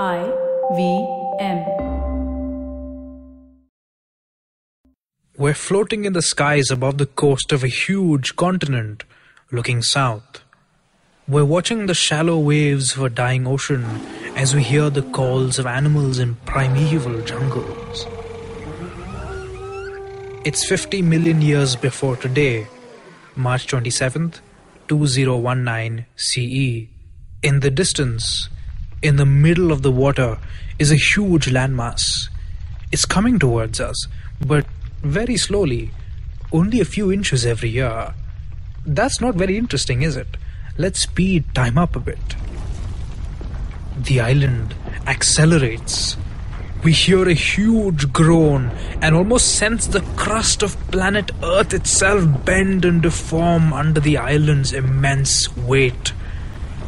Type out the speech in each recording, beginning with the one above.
I V M. We're floating in the skies above the coast of a huge continent, looking south. We're watching the shallow waves of a dying ocean as we hear the calls of animals in primeval jungles. It's 50 million years before today, March 27th, 2019 CE. In the distance, in the middle of the water, is a huge landmass. It's coming towards us, but very slowly, only a few inches every year. That's not very interesting, is it? Let's speed time up a bit. The island accelerates. We hear a huge groan and almost sense the crust of planet Earth itself bend and deform under the island's immense weight.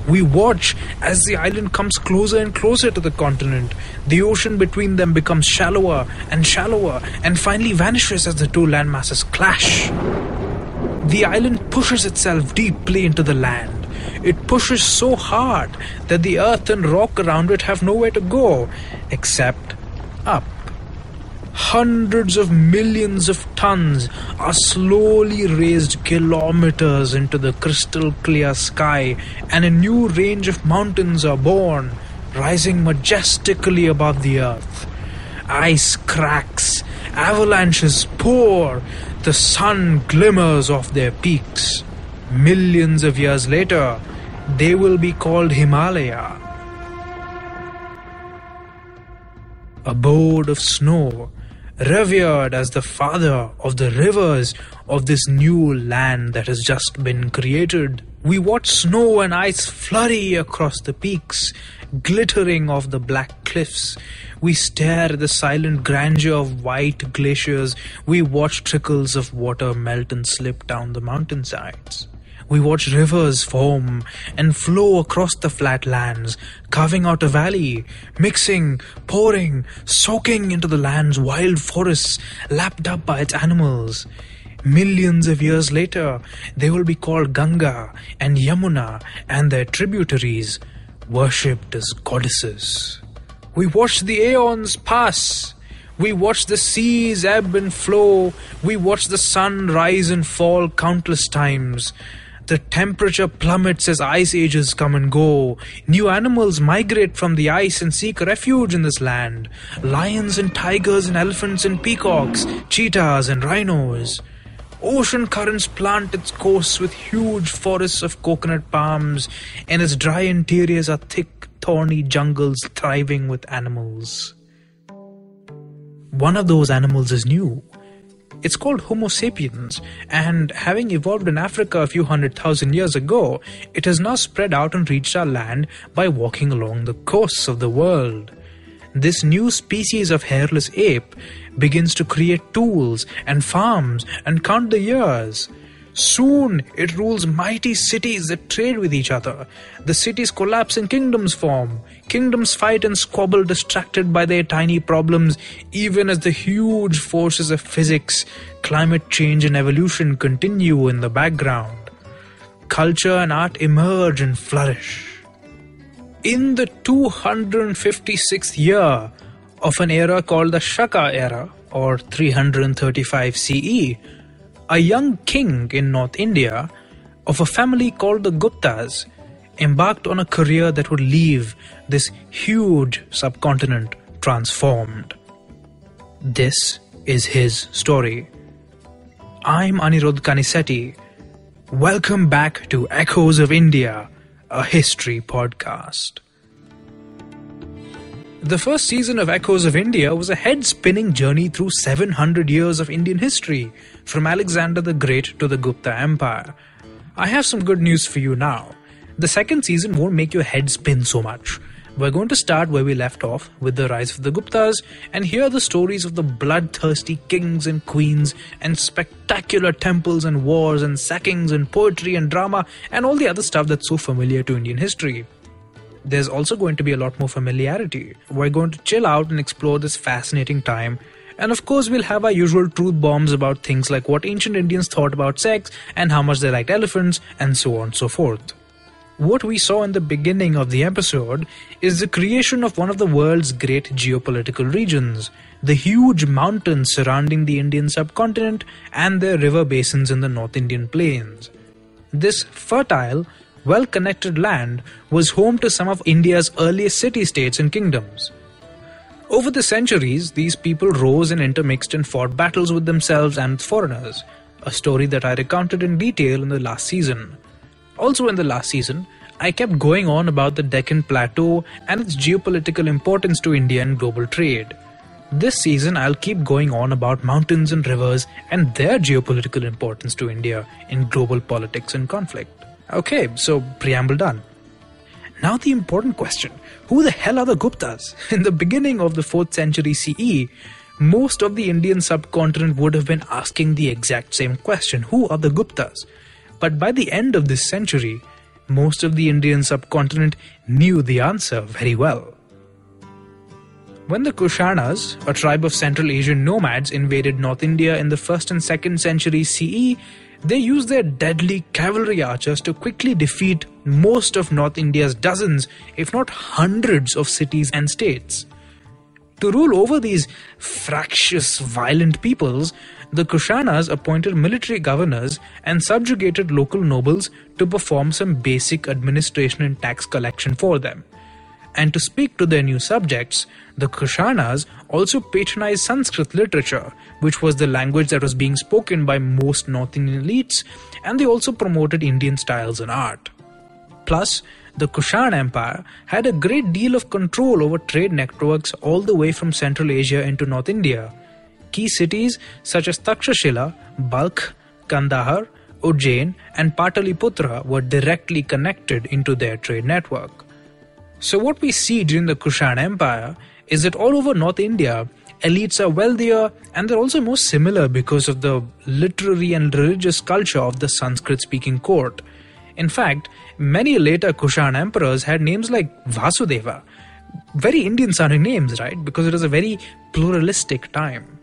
We watch as the island comes closer and closer to the continent. The ocean between them becomes shallower and shallower and finally vanishes as the two landmasses clash. The island pushes itself deeply into the land. It pushes so hard that the earth and rock around it have nowhere to go except. Hundreds of millions of tons are slowly raised kilometers into the crystal clear sky, and a new range of mountains are born, rising majestically above the earth. Ice cracks, avalanches pour, the sun glimmers off their peaks. Millions of years later, they will be called Himalaya. Abode of snow, revered as the father of the rivers of this new land that has just been created. We watch snow and ice flurry across the peaks, glittering off the black cliffs. We stare at the silent grandeur of white glaciers. We watch trickles of water melt and slip down the mountainsides. We watch rivers foam and flow across the flat lands, carving out a valley, mixing, pouring, soaking into the land's wild forests, lapped up by its animals. Millions of years later, they will be called Ganga and Yamuna and their tributaries, worshipped as goddesses. We watch the aeons pass. We watch the seas ebb and flow. We watch the sun rise and fall countless times. The temperature plummets as ice ages come and go. New animals migrate from the ice and seek refuge in this land. Lions and tigers and elephants and peacocks, cheetahs and rhinos. Ocean currents plant its coasts with huge forests of coconut palms, and its dry interiors are thick, thorny jungles thriving with animals. One of those animals is new. It's called Homo sapiens, and having evolved in Africa a few hundred thousand years ago, it has now spread out and reached our land by walking along the coasts of the world. This new species of hairless ape begins to create tools and farms and count the years. Soon it rules mighty cities that trade with each other. The cities collapse and kingdoms form. Kingdoms fight and squabble distracted by their tiny problems, even as the huge forces of physics, climate change, and evolution continue in the background. Culture and art emerge and flourish. In the 256th year of an era called the Shaka era, or 335 CE, a young king in North India of a family called the Guptas embarked on a career that would leave this huge subcontinent transformed. This is his story. I'm Anirudh Kanisetti. Welcome back to Echoes of India, a history podcast. The first season of Echoes of India was a head spinning journey through 700 years of Indian history, from Alexander the Great to the Gupta Empire. I have some good news for you now. The second season won't make your head spin so much. We're going to start where we left off with the rise of the Guptas and hear the stories of the bloodthirsty kings and queens and spectacular temples and wars and sackings and poetry and drama and all the other stuff that's so familiar to Indian history there's also going to be a lot more familiarity. We're going to chill out and explore this fascinating time. And of course, we'll have our usual truth bombs about things like what ancient Indians thought about sex and how much they liked elephants and so on and so forth. What we saw in the beginning of the episode is the creation of one of the world's great geopolitical regions, the huge mountains surrounding the Indian subcontinent and their river basins in the North Indian plains. This fertile, well connected land was home to some of India's earliest city states and kingdoms. Over the centuries, these people rose and intermixed and fought battles with themselves and foreigners, a story that I recounted in detail in the last season. Also, in the last season, I kept going on about the Deccan Plateau and its geopolitical importance to India and global trade. This season, I'll keep going on about mountains and rivers and their geopolitical importance to India in global politics and conflict. Okay, so preamble done. Now, the important question who the hell are the Guptas? In the beginning of the 4th century CE, most of the Indian subcontinent would have been asking the exact same question who are the Guptas? But by the end of this century, most of the Indian subcontinent knew the answer very well. When the Kushanas, a tribe of Central Asian nomads, invaded North India in the 1st and 2nd century CE, they used their deadly cavalry archers to quickly defeat most of North India's dozens, if not hundreds, of cities and states. To rule over these fractious, violent peoples, the Kushanas appointed military governors and subjugated local nobles to perform some basic administration and tax collection for them. And to speak to their new subjects, the Kushanas also patronized Sanskrit literature, which was the language that was being spoken by most North Indian elites, and they also promoted Indian styles and art. Plus, the Kushan Empire had a great deal of control over trade networks all the way from Central Asia into North India. Key cities such as Takshashila, Balkh, Kandahar, Ujjain, and Pataliputra were directly connected into their trade network. So, what we see during the Kushan Empire is that all over North India, elites are wealthier and they're also more similar because of the literary and religious culture of the Sanskrit speaking court. In fact, many later Kushan emperors had names like Vasudeva, very Indian sounding names, right? Because it was a very pluralistic time.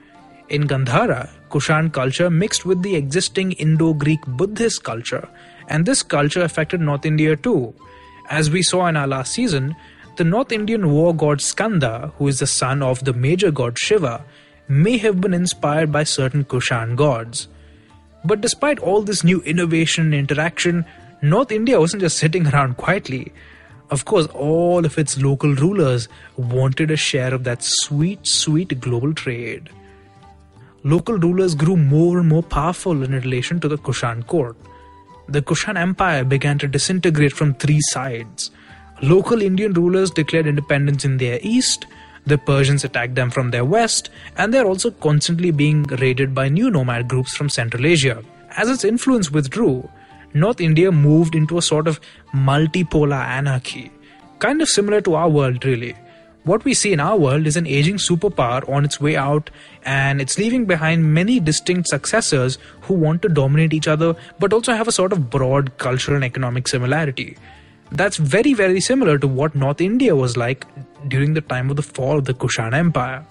In Gandhara, Kushan culture mixed with the existing Indo Greek Buddhist culture, and this culture affected North India too. As we saw in our last season, the North Indian war god Skanda, who is the son of the major god Shiva, may have been inspired by certain Kushan gods. But despite all this new innovation and interaction, North India wasn't just sitting around quietly. Of course, all of its local rulers wanted a share of that sweet, sweet global trade. Local rulers grew more and more powerful in relation to the Kushan court the Kushan Empire began to disintegrate from three sides. Local Indian rulers declared independence in their east, the Persians attacked them from their west, and they're also constantly being raided by new nomad groups from Central Asia. As its influence withdrew, North India moved into a sort of multipolar anarchy, kind of similar to our world, really what we see in our world is an aging superpower on its way out, and it's leaving behind many distinct successors who want to dominate each other but also have a sort of broad cultural and economic similarity. That's very, very similar to what North India was like during the time of the fall of the Kushan Empire.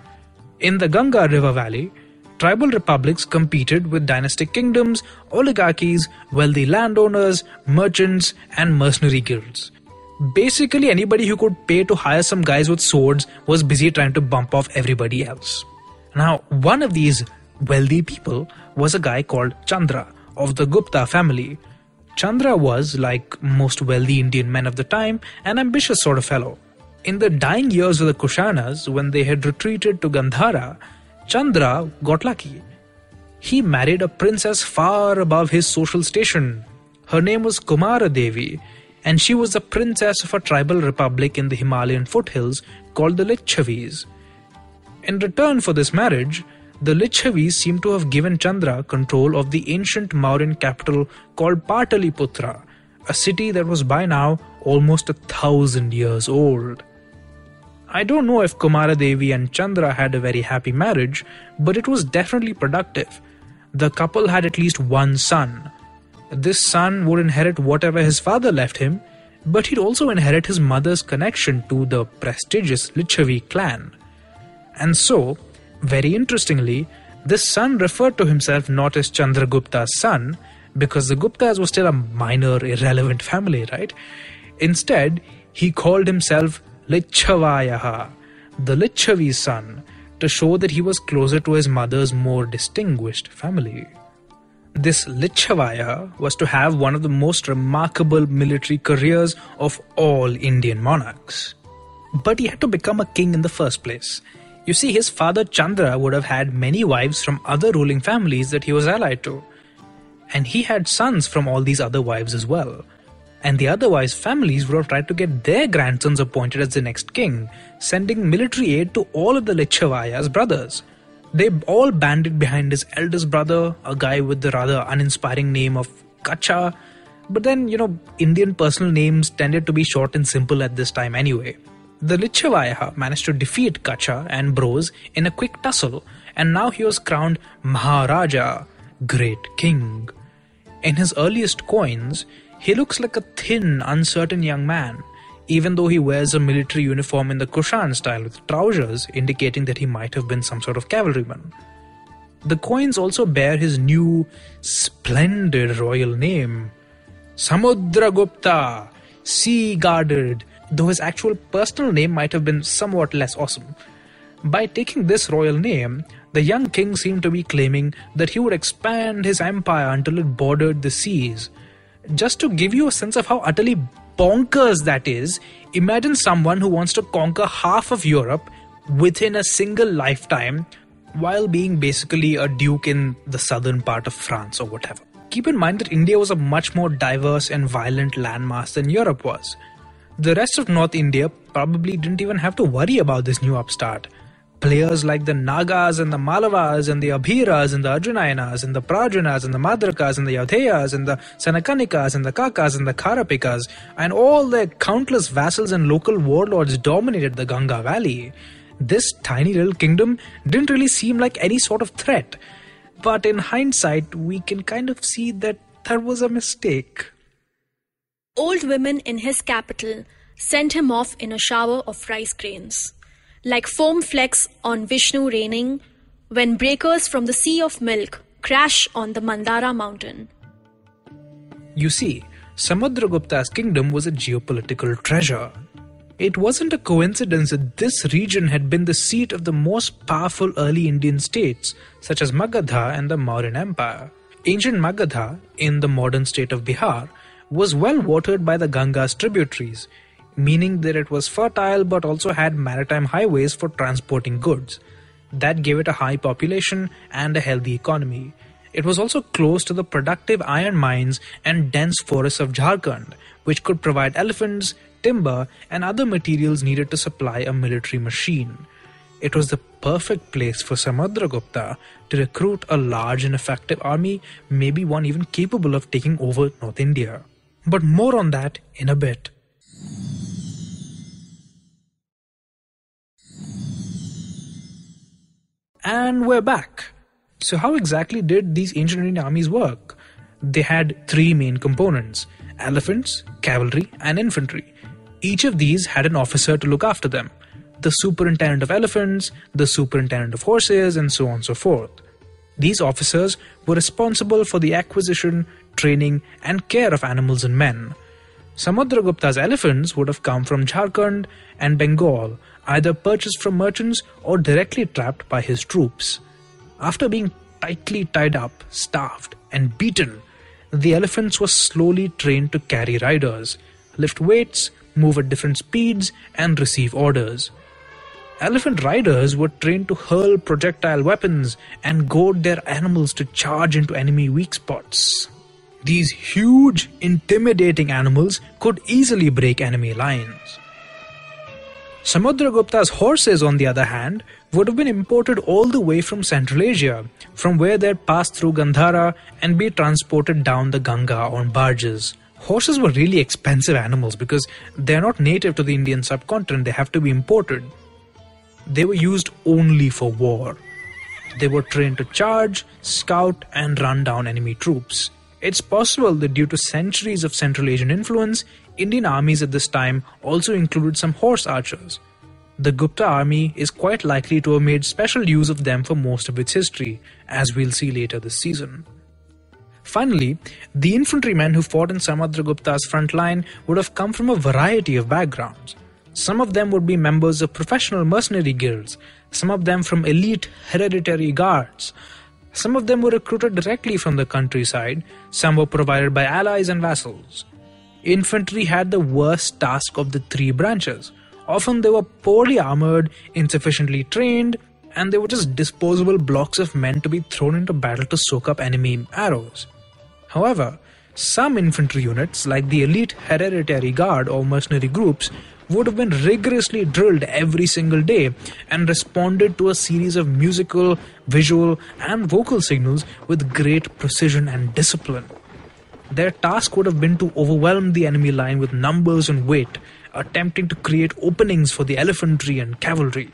In the Ganga River Valley, tribal republics competed with dynastic kingdoms, oligarchies, wealthy landowners, merchants, and mercenary guilds basically anybody who could pay to hire some guys with swords was busy trying to bump off everybody else. Now, one of these wealthy people was a guy called Chandra of the Gupta family. Chandra was, like most wealthy Indian men of the time, an ambitious sort of fellow. In the dying years of the Kushanas, when they had retreated to Gandhara, Chandra got lucky. He married a princess far above his social station. Her name was Kumara Devi, and she was the princess of a tribal republic in the Himalayan foothills called the Licchavis. In return for this marriage, the Licchavis seem to have given Chandra control of the ancient Mauryan capital called Pataliputra, a city that was by now almost a thousand years old. I don't know if Kumara Devi and Chandra had a very happy marriage, but it was definitely productive. The couple had at least one son, this son would inherit whatever his father left him, but he'd also inherit his mother's connection to the prestigious Licchavi clan. And so, very interestingly, this son referred to himself not as Chandragupta's son, because the Guptas were still a minor, irrelevant family, right? Instead, he called himself Licchavayaha, the Licchavi's son, to show that he was closer to his mother's more distinguished family. This Lichavaya was to have one of the most remarkable military careers of all Indian monarchs. But he had to become a king in the first place. You see, his father Chandra would have had many wives from other ruling families that he was allied to. And he had sons from all these other wives as well. And the otherwise families would have tried to get their grandsons appointed as the next king, sending military aid to all of the Lichavayas' brothers. They all banded behind his eldest brother, a guy with the rather uninspiring name of Kacha. But then, you know, Indian personal names tended to be short and simple at this time anyway. The Lichavaya managed to defeat Kacha and Bros in a quick tussle, and now he was crowned Maharaja, Great King. In his earliest coins, he looks like a thin, uncertain young man, even though he wears a military uniform in the Kushan style with trousers, indicating that he might have been some sort of cavalryman. The coins also bear his new, splendid royal name Samudragupta, sea guarded, though his actual personal name might have been somewhat less awesome. By taking this royal name, the young king seemed to be claiming that he would expand his empire until it bordered the seas. Just to give you a sense of how utterly bonkers that is, imagine someone who wants to conquer half of Europe within a single lifetime while being basically a duke in the southern part of France or whatever. Keep in mind that India was a much more diverse and violent landmass than Europe was. The rest of North India probably didn't even have to worry about this new upstart. Players like the Nagas and the Malavas and the Abhiras and the Arjunayanas and the Prajunas and the Madrakas and the Yaudheyas and the Sanakanikas and the Kakas and the Karapikas and all their countless vassals and local warlords dominated the Ganga Valley. This tiny little kingdom didn't really seem like any sort of threat. But in hindsight, we can kind of see that that was a mistake. Old women in his capital sent him off in a shower of rice grains like foam flecks on Vishnu raining when breakers from the sea of milk crash on the Mandara mountain. You see, Samudragupta's kingdom was a geopolitical treasure. It wasn't a coincidence that this region had been the seat of the most powerful early Indian states, such as Magadha and the Mauryan Empire. Ancient Magadha, in the modern state of Bihar, was well watered by the Ganga's tributaries, meaning that it was fertile but also had maritime highways for transporting goods. That gave it a high population and a healthy economy. It was also close to the productive iron mines and dense forests of Jharkhand, which could provide elephants, timber, and other materials needed to supply a military machine. It was the perfect place for Samudragupta to recruit a large and effective army, maybe one even capable of taking over North India. But more on that in a bit. And we're back. So, how exactly did these ancient Indian armies work? They had three main components elephants, cavalry, and infantry. Each of these had an officer to look after them the superintendent of elephants, the superintendent of horses, and so on and so forth. These officers were responsible for the acquisition, training, and care of animals and men. Samudragupta's elephants would have come from Jharkhand and Bengal, either purchased from merchants or directly trapped by his troops. After being tightly tied up, starved, and beaten, the elephants were slowly trained to carry riders, lift weights, move at different speeds, and receive orders. Elephant riders were trained to hurl projectile weapons and goad their animals to charge into enemy weak spots. These huge, intimidating animals could easily break enemy lines. Samudragupta's horses, on the other hand, would have been imported all the way from Central Asia, from where they'd pass through Gandhara and be transported down the Ganga on barges. Horses were really expensive animals because they're not native to the Indian subcontinent, they have to be imported. They were used only for war. They were trained to charge, scout, and run down enemy troops. It's possible that due to centuries of Central Asian influence, Indian armies at this time also included some horse archers. The Gupta army is quite likely to have made special use of them for most of its history, as we'll see later this season. Finally, the infantrymen who fought in Samudragupta's front line would have come from a variety of backgrounds. Some of them would be members of professional mercenary guilds, some of them from elite hereditary guards. Some of them were recruited directly from the countryside, some were provided by allies and vassals. Infantry had the worst task of the three branches. Often they were poorly armored, insufficiently trained, and they were just disposable blocks of men to be thrown into battle to soak up enemy arrows. However, some infantry units, like the elite hereditary guard or mercenary groups, would have been rigorously drilled every single day and responded to a series of musical, visual, and vocal signals with great precision and discipline. Their task would have been to overwhelm the enemy line with numbers and weight, attempting to create openings for the elephantry and cavalry.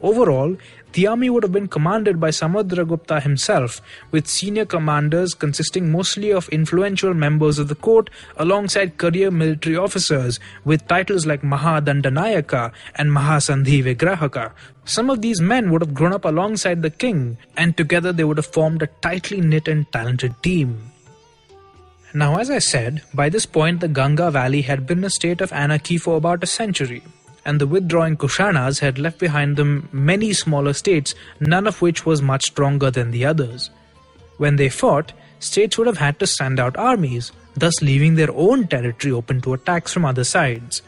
Overall, the army would have been commanded by Samudragupta himself, with senior commanders consisting mostly of influential members of the court alongside career military officers with titles like Mahadandanayaka and Mahasandhi Vigrahaka. Some of these men would have grown up alongside the king, and together they would have formed a tightly knit and talented team. Now, as I said, by this point the Ganga Valley had been in a state of anarchy for about a century and the withdrawing Kushanas had left behind them many smaller states, none of which was much stronger than the others. When they fought, states would have had to send out armies, thus leaving their own territory open to attacks from other sides.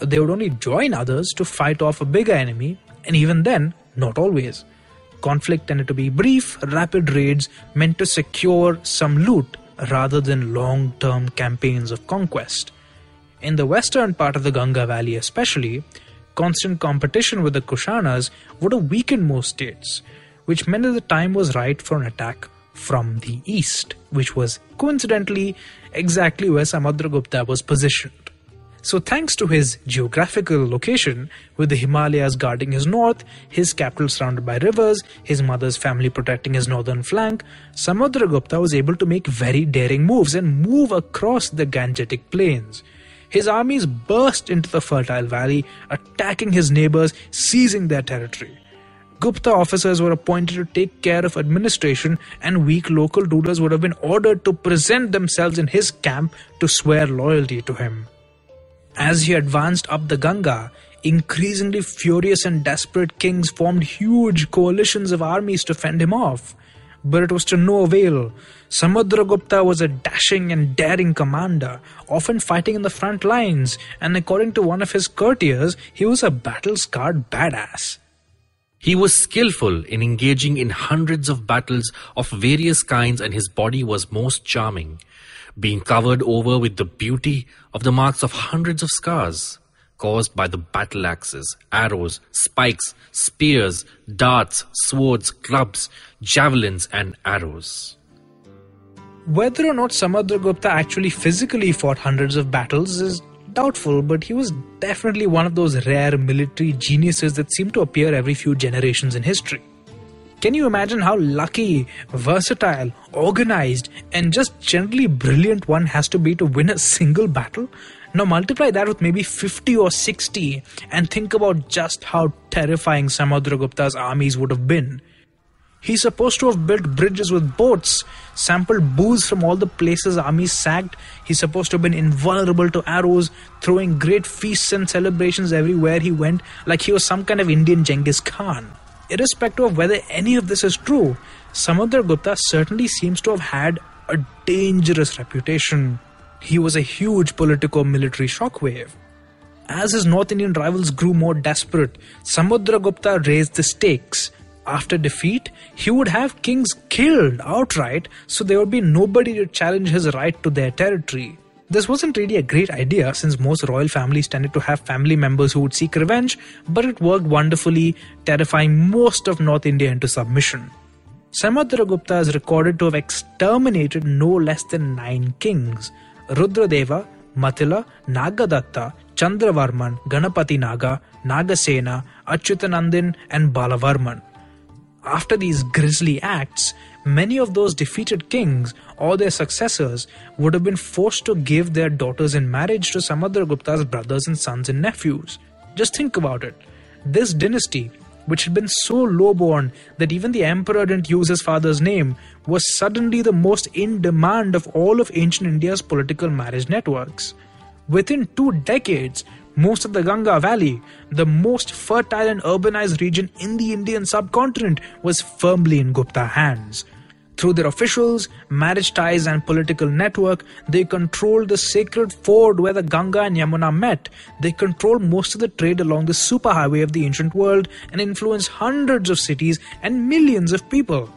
They would only join others to fight off a bigger enemy, and even then, not always. Conflict tended to be brief, rapid raids meant to secure some loot rather than long term campaigns of conquest. In the western part of the Ganga Valley, especially, constant competition with the Kushanas would have weakened most states, which meant that the time was right for an attack from the east, which was coincidentally exactly where Samudragupta was positioned. So, thanks to his geographical location, with the Himalayas guarding his north, his capital surrounded by rivers, his mother's family protecting his northern flank, Samudragupta was able to make very daring moves and move across the Gangetic plains. His armies burst into the fertile valley, attacking his neighbors, seizing their territory. Gupta officers were appointed to take care of administration, and weak local rulers would have been ordered to present themselves in his camp to swear loyalty to him. As he advanced up the Ganga, increasingly furious and desperate kings formed huge coalitions of armies to fend him off but it was to no avail. Samudragupta was a dashing and daring commander, often fighting in the front lines, and according to one of his courtiers, he was a battle scarred badass. He was skillful in engaging in hundreds of battles of various kinds, and his body was most charming, being covered over with the beauty of the marks of hundreds of scars caused by the battle axes, arrows, spikes, spears, darts, swords, clubs, javelins, and arrows. Whether or not Samudragupta actually physically fought hundreds of battles is doubtful, but he was definitely one of those rare military geniuses that seem to appear every few generations in history. Can you imagine how lucky, versatile, organized, and just generally brilliant one has to be to win a single battle? Now multiply that with maybe 50 or 60 and think about just how terrifying Samudragupta's armies would have been. He's supposed to have built bridges with boats, sampled booze from all the places armies sacked. He's supposed to have been invulnerable to arrows, throwing great feasts and celebrations everywhere he went, like he was some kind of Indian Genghis Khan. Irrespective of whether any of this is true, Samudragupta certainly seems to have had a dangerous reputation. He was a huge political military shockwave. As his North Indian rivals grew more desperate, Samudragupta raised the stakes. After defeat, he would have kings killed outright, so there would be nobody to challenge his right to their territory. This wasn't really a great idea since most royal families tended to have family members who would seek revenge, but it worked wonderfully, terrifying most of North India into submission. Samudragupta is recorded to have exterminated no less than nine kings, Rudradeva, Matila, Nagadatta, Chandravarman, Ganapati Naga, Nagasena, Achyutanandin, and Balavarman. After these grisly acts, many of those defeated kings or their successors would have been forced to give their daughters in marriage to Samudragupta's brothers and sons and nephews. Just think about it. This dynasty, which had been so lowborn that even the emperor didn't use his father's name, was suddenly the most in demand of all of ancient India's political marriage networks. Within two decades, most of the Ganga Valley, the most fertile and urbanized region in the Indian subcontinent, was firmly in Gupta hands. Through their officials, marriage ties, and political network, they controlled the sacred ford where the Ganga and Yamuna met. They controlled most of the trade along the superhighway of the ancient world and influenced hundreds of cities and millions of people.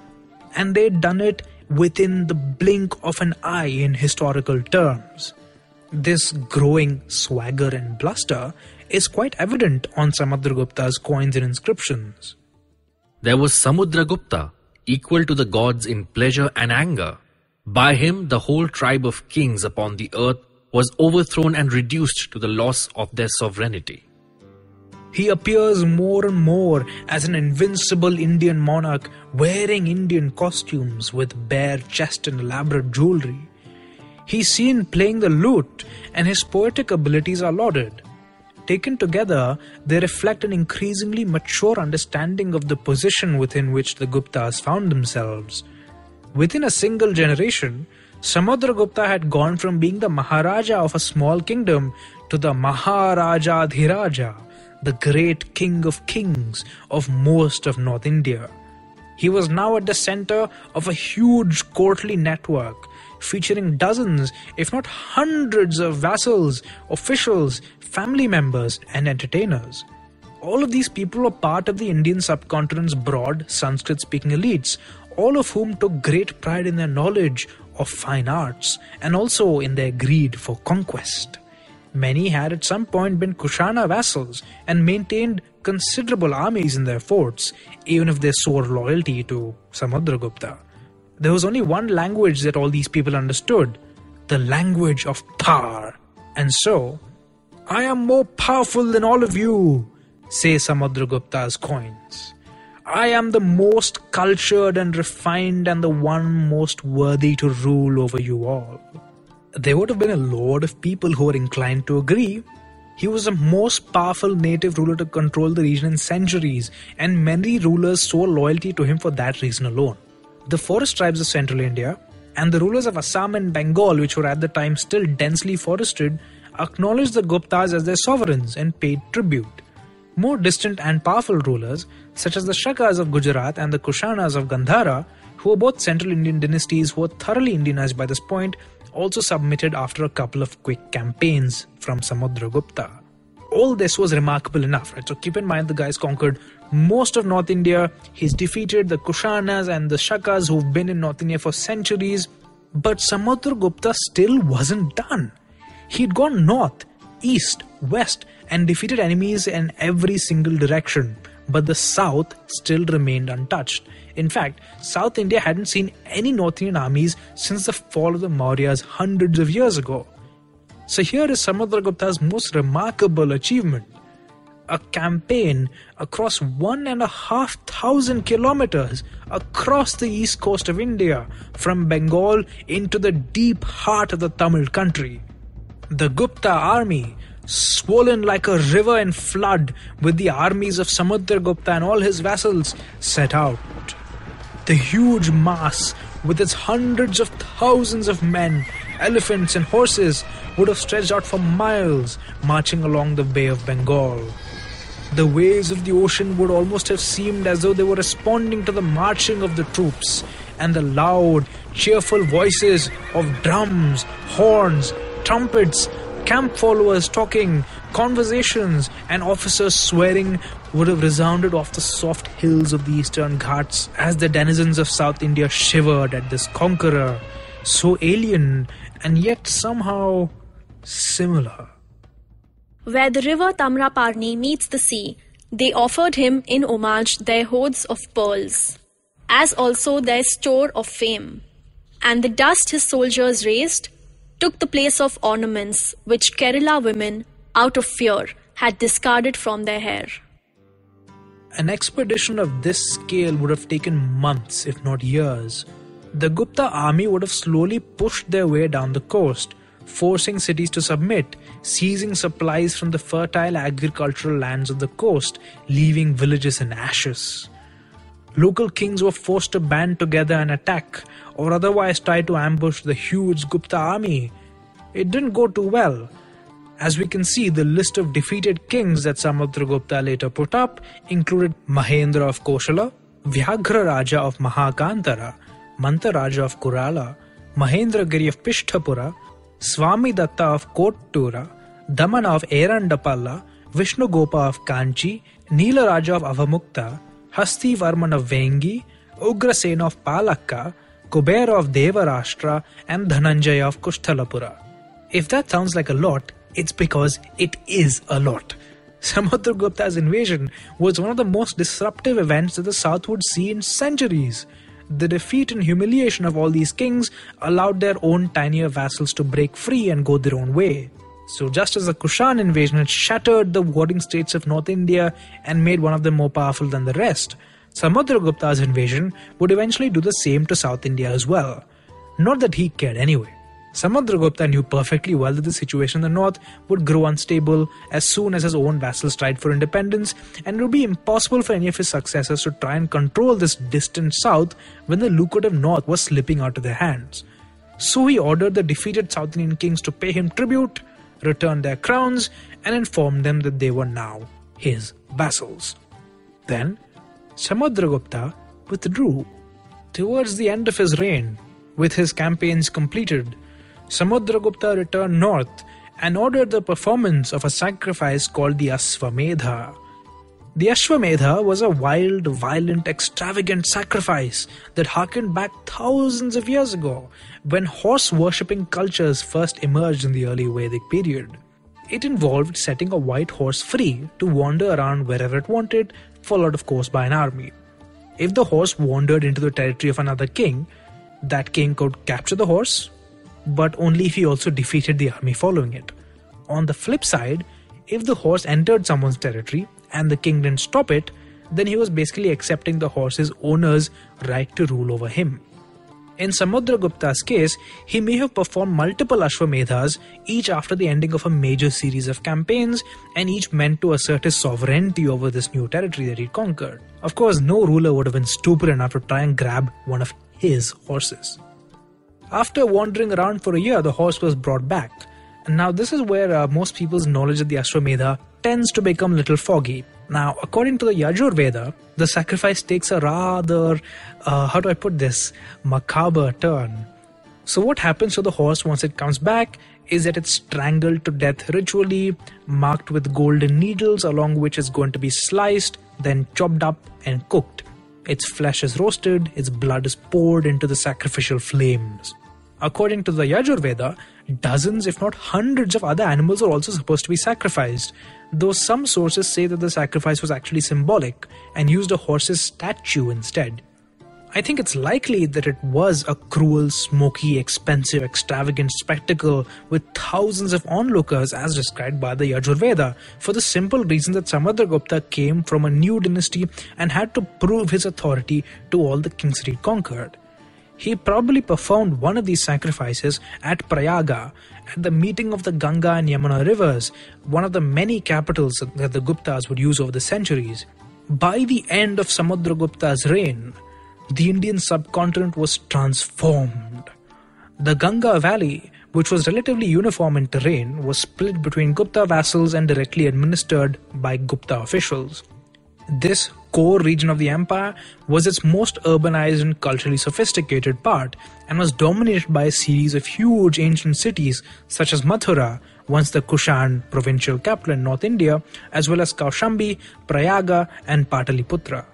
And they'd done it within the blink of an eye in historical terms. This growing swagger and bluster is quite evident on Samudragupta's coins and inscriptions. There was Samudragupta, equal to the gods in pleasure and anger. By him, the whole tribe of kings upon the earth was overthrown and reduced to the loss of their sovereignty. He appears more and more as an invincible Indian monarch wearing Indian costumes with bare chest and elaborate jewelry. He's seen playing the lute, and his poetic abilities are lauded. Taken together, they reflect an increasingly mature understanding of the position within which the Guptas found themselves. Within a single generation, Samudragupta had gone from being the Maharaja of a small kingdom to the Maharaja Dhiraja, the great king of kings of most of North India. He was now at the center of a huge courtly network featuring dozens, if not hundreds, of vassals, officials, family members, and entertainers. All of these people were part of the Indian subcontinent's broad Sanskrit speaking elites, all of whom took great pride in their knowledge of fine arts and also in their greed for conquest. Many had at some point been Kushana vassals and maintained considerable armies in their forts, even if they swore loyalty to Samudragupta there was only one language that all these people understood the language of power. And so, I am more powerful than all of you, say Samudragupta's coins. I am the most cultured and refined and the one most worthy to rule over you all. There would have been a lot of people who were inclined to agree. He was the most powerful native ruler to control the region in centuries, and many rulers swore loyalty to him for that reason alone the forest tribes of central India and the rulers of Assam and Bengal, which were at the time still densely forested, acknowledged the Guptas as their sovereigns and paid tribute. More distant and powerful rulers, such as the Shakas of Gujarat and the Kushanas of Gandhara, who were both Central Indian dynasties who were thoroughly Indianized by this point, also submitted after a couple of quick campaigns from Samudragupta. All this was remarkable enough, right? So keep in mind the guys conquered most of North India. He's defeated the Kushanas and the Shakas who've been in North India for centuries. But Samudragupta still wasn't done. He'd gone north, east, west, and defeated enemies in every single direction. But the south still remained untouched. In fact, South India hadn't seen any North Indian armies since the fall of the Mauryas hundreds of years ago. So here is Samudragupta's most remarkable achievement a campaign across one and a half thousand kilometers across the east coast of India, from Bengal into the deep heart of the Tamil country. The Gupta army, swollen like a river in flood with the armies of Samudragupta and all his vassals, set out. The huge mass, with its hundreds of thousands of men, elephants, and horses, would have stretched out for miles, marching along the Bay of Bengal. The waves of the ocean would almost have seemed as though they were responding to the marching of the troops and the loud, cheerful voices of drums, horns, trumpets, camp followers talking, conversations, and officers swearing would have resounded off the soft hills of the eastern Ghats as the denizens of South India shivered at this conqueror, so alien and yet somehow similar. Where the river Tamraparni meets the sea, they offered him in homage their hoards of pearls, as also their store of fame. And the dust his soldiers raised took the place of ornaments which Kerala women, out of fear, had discarded from their hair. An expedition of this scale would have taken months, if not years. The Gupta army would have slowly pushed their way down the coast, forcing cities to submit, seizing supplies from the fertile agricultural lands of the coast, leaving villages in ashes. Local kings were forced to band together and attack, or otherwise try to ambush the huge Gupta army. It didn't go too well. As we can see, the list of defeated kings that Samudragupta later put up included Mahendra of Koshala, Vyaghra Raja of Mahakantara, Manta Raja of Kurala, Mahendragiri of Pishtapura, Swami Datta of Kottura, Damana of Erandapalla, Vishnu Gopa of Kanchi, Neela Raja of Avamukta, Hasti Varman of Vengi, Ugrasena of Palakka, Kubera of Devarashtra, and Dhananjaya of Kushthalapura. If that sounds like a lot, it's because it is a lot. Samudragupta's invasion was one of the most disruptive events that the South would see in centuries. The defeat and humiliation of all these kings allowed their own tinier vassals to break free and go their own way. So, just as the Kushan invasion had shattered the warring states of North India and made one of them more powerful than the rest, Samudragupta's invasion would eventually do the same to South India as well. Not that he cared anyway. Samudragupta knew perfectly well that the situation in the north would grow unstable as soon as his own vassals tried for independence, and it would be impossible for any of his successors to try and control this distant south when the lucrative north was slipping out of their hands. So he ordered the defeated South Indian kings to pay him tribute, return their crowns, and inform them that they were now his vassals. Then, Samudragupta withdrew. Towards the end of his reign, with his campaigns completed, Samudragupta returned north and ordered the performance of a sacrifice called the Ashwamedha. The Ashwamedha was a wild, violent, extravagant sacrifice that harkened back thousands of years ago when horse worshipping cultures first emerged in the early Vedic period. It involved setting a white horse free to wander around wherever it wanted, followed, of course, by an army. If the horse wandered into the territory of another king, that king could capture the horse, but only if he also defeated the army following it. On the flip side, if the horse entered someone's territory and the king didn't stop it, then he was basically accepting the horse's owner's right to rule over him. In Samudragupta's case, he may have performed multiple Ashwamedhas, each after the ending of a major series of campaigns, and each meant to assert his sovereignty over this new territory that he'd conquered. Of course, no ruler would have been stupid enough to try and grab one of his horses. After wandering around for a year, the horse was brought back. And now, this is where uh, most people's knowledge of the Ashwamedha tends to become a little foggy. Now, according to the Yajur Veda, the sacrifice takes a rather, uh, how do I put this, macabre turn. So, what happens to the horse once it comes back is that it's strangled to death ritually, marked with golden needles, along which it's going to be sliced, then chopped up and cooked. Its flesh is roasted, its blood is poured into the sacrificial flames. According to the Yajur Veda, dozens, if not hundreds, of other animals are also supposed to be sacrificed, though some sources say that the sacrifice was actually symbolic and used a horse's statue instead. I think it's likely that it was a cruel, smoky, expensive, extravagant spectacle with thousands of onlookers as described by the Yajurveda for the simple reason that Samudragupta came from a new dynasty and had to prove his authority to all the kings he conquered. He probably performed one of these sacrifices at Prayaga, at the meeting of the Ganga and Yamuna rivers, one of the many capitals that the Guptas would use over the centuries. By the end of Samudragupta's reign, the Indian subcontinent was transformed. The Ganga Valley, which was relatively uniform in terrain, was split between Gupta vassals and directly administered by Gupta officials. This core region of the empire was its most urbanized and culturally sophisticated part and was dominated by a series of huge ancient cities such as Mathura, once the Kushan provincial capital in North India, as well as Kaushambi, Prayaga, and Pataliputra.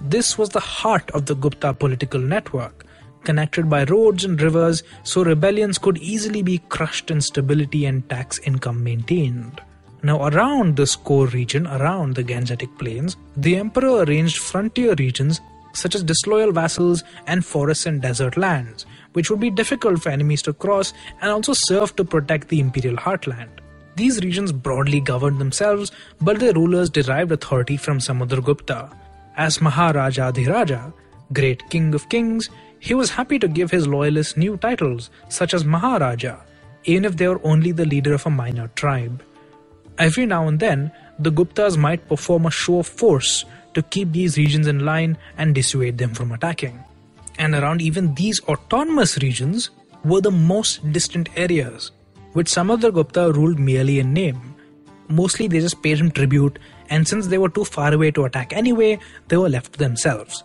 This was the heart of the Gupta political network, connected by roads and rivers so rebellions could easily be crushed and stability and tax income maintained. Now, around this core region, around the Gangetic Plains, the emperor arranged frontier regions such as disloyal vassals and forests and desert lands, which would be difficult for enemies to cross and also serve to protect the imperial heartland. These regions broadly governed themselves, but their rulers derived authority from Samudragupta. As Maharaja Adhiraja, great king of kings, he was happy to give his loyalists new titles such as Maharaja, even if they were only the leader of a minor tribe. Every now and then, the Guptas might perform a show of force to keep these regions in line and dissuade them from attacking. And around even these autonomous regions were the most distant areas, which Samudragupta ruled merely in name. Mostly they just paid him tribute, and since they were too far away to attack anyway, they were left to themselves.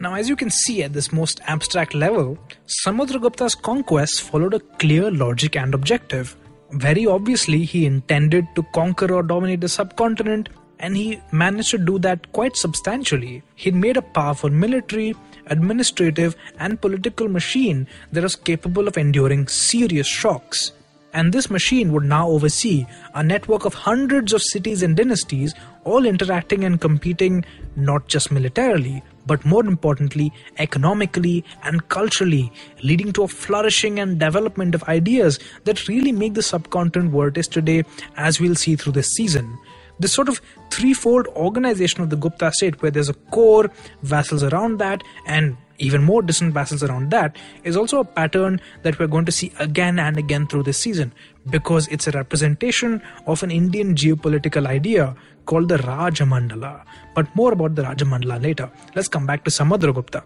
Now, as you can see at this most abstract level, Samudragupta's conquests followed a clear logic and objective. Very obviously, he intended to conquer or dominate the subcontinent, and he managed to do that quite substantially. He'd made a powerful military, administrative, and political machine that was capable of enduring serious shocks. And this machine would now oversee a network of hundreds of cities and dynasties, all interacting and competing not just militarily, but more importantly, economically and culturally, leading to a flourishing and development of ideas that really make the subcontinent where it is today, as we'll see through this season. This sort of threefold organization of the Gupta state, where there's a core, vassals around that, and even more distant vassals around that, is also a pattern that we're going to see again and again through this season because it's a representation of an Indian geopolitical idea called the Rajamandala. But more about the Rajamandala later. Let's come back to Samudragupta.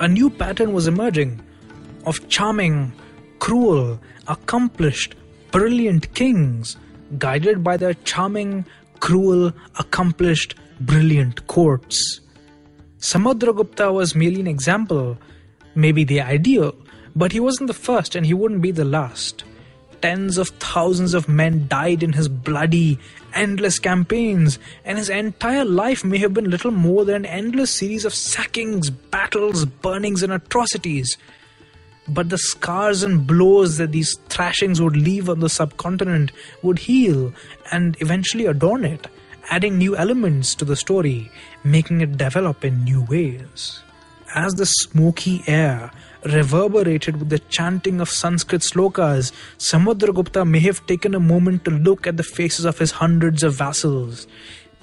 A new pattern was emerging of charming, cruel, accomplished, brilliant kings guided by their charming, cruel, accomplished, brilliant courts. Samudragupta was merely an example, maybe the ideal, but he wasn't the first and he wouldn't be the last. Tens of thousands of men died in his bloody, endless campaigns, and his entire life may have been little more than an endless series of sackings, battles, burnings, and atrocities. But the scars and blows that these thrashings would leave on the subcontinent would heal and eventually adorn it, adding new elements to the story, making it develop in new ways. As the smoky air reverberated with the chanting of Sanskrit slokas, Samudragupta may have taken a moment to look at the faces of his hundreds of vassals,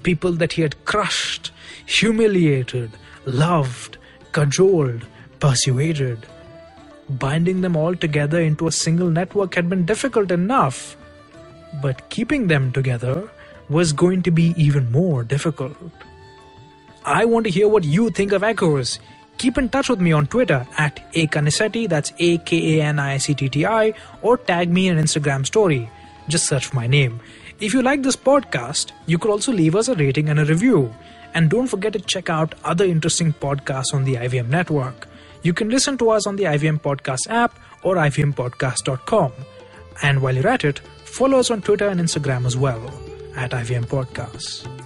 people that he had crushed, humiliated, loved, cajoled, persuaded. Binding them all together into a single network had been difficult enough, but keeping them together was going to be even more difficult. I want to hear what you think of Echoes. Keep in touch with me on Twitter at Akanisetti, that's A K A N I C T T I, or tag me in an Instagram story. Just search for my name. If you like this podcast, you could also leave us a rating and a review. And don't forget to check out other interesting podcasts on the IVM network. You can listen to us on the IVM Podcast app or ivmpodcast.com. And while you're at it, follow us on Twitter and Instagram as well at IVM Podcasts.